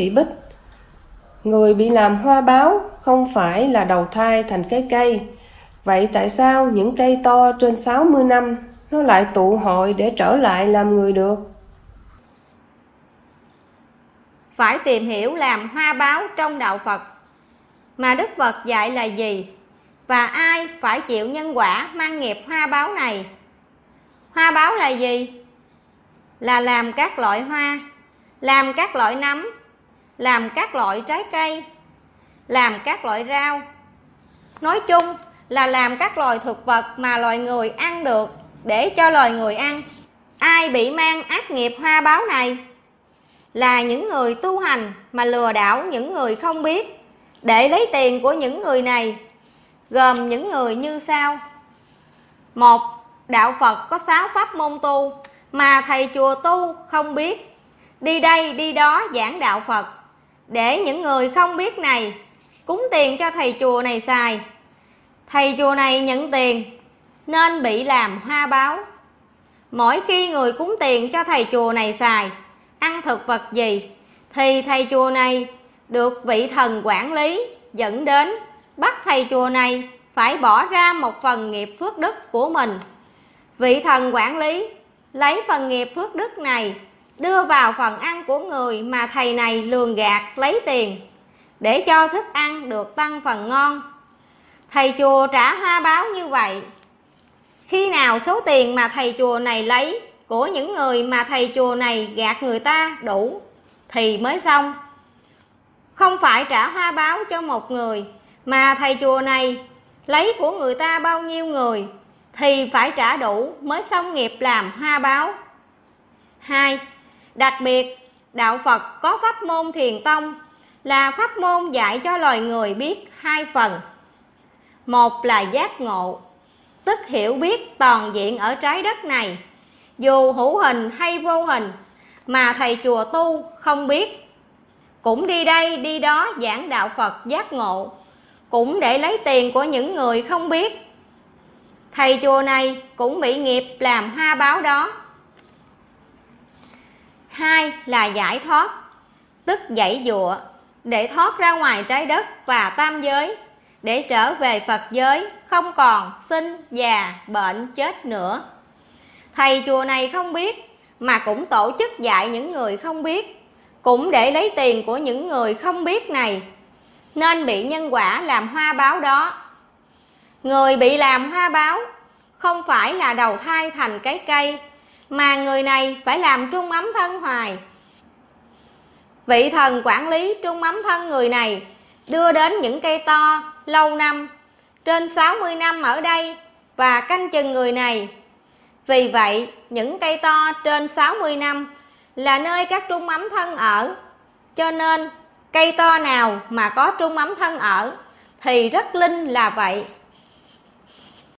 Thị Bích Người bị làm hoa báo không phải là đầu thai thành cái cây. Vậy tại sao những cây to trên 60 năm nó lại tụ hội để trở lại làm người được? Phải tìm hiểu làm hoa báo trong đạo Phật. Mà Đức Phật dạy là gì? Và ai phải chịu nhân quả mang nghiệp hoa báo này? Hoa báo là gì? Là làm các loại hoa, làm các loại nấm, làm các loại trái cây, làm các loại rau. Nói chung là làm các loài thực vật mà loài người ăn được để cho loài người ăn. Ai bị mang ác nghiệp hoa báo này? Là những người tu hành mà lừa đảo những người không biết để lấy tiền của những người này gồm những người như sau một đạo phật có sáu pháp môn tu mà thầy chùa tu không biết đi đây đi đó giảng đạo phật để những người không biết này, cúng tiền cho thầy chùa này xài. Thầy chùa này nhận tiền, nên bị làm hoa báo. Mỗi khi người cúng tiền cho thầy chùa này xài, ăn thực vật gì, thì thầy chùa này được vị thần quản lý, dẫn đến bắt thầy chùa này phải bỏ ra một phần nghiệp phước đức của mình. Vị thần quản lý lấy phần nghiệp phước đức này đưa vào phần ăn của người mà thầy này lường gạt lấy tiền, để cho thức ăn được tăng phần ngon. Thầy chùa trả hoa báo như vậy. Khi nào số tiền mà thầy chùa này lấy của những người mà thầy chùa này gạt người ta đủ thì mới xong. Không phải trả hoa báo cho một người mà thầy chùa này lấy của người ta bao nhiêu người thì phải trả đủ mới xong nghiệp làm hoa báo. Hai đặc biệt, đạo phật có pháp môn thiền tông là pháp môn dạy cho loài người biết hai phần. Một là giác ngộ, tức hiểu biết toàn diện ở trái đất này. Dù hữu hình hay vô hình mà thầy chùa tu không biết. Cũng đi đây, đi đó giảng đạo phật giác ngộ, cũng để lấy tiền của những người không biết. Thầy chùa này cũng bị nghiệp làm hoa báo đó hai là giải thoát, tức dãy dụa, để thoát ra ngoài trái đất và tam giới. Để trở về phật giới, không còn sinh già, bệnh, chết nữa. Thầy chùa này không biết, mà cũng tổ chức dạy những người không biết, cũng để lấy tiền của những người không biết này. Nên bị nhân quả làm hoa báo đó. Người bị làm hoa báo không phải là đầu thai thành cái cây mà người này phải làm trung ấm thân hoài. Vị thần quản lý trung ấm thân người này đưa đến những cây to, lâu năm. Trên 60 năm ở đây và canh chừng người này. Vì vậy, những cây to trên 60 năm là nơi các trung ấm thân ở. Cho nên, cây to nào mà có trung ấm thân ở thì rất linh là vậy.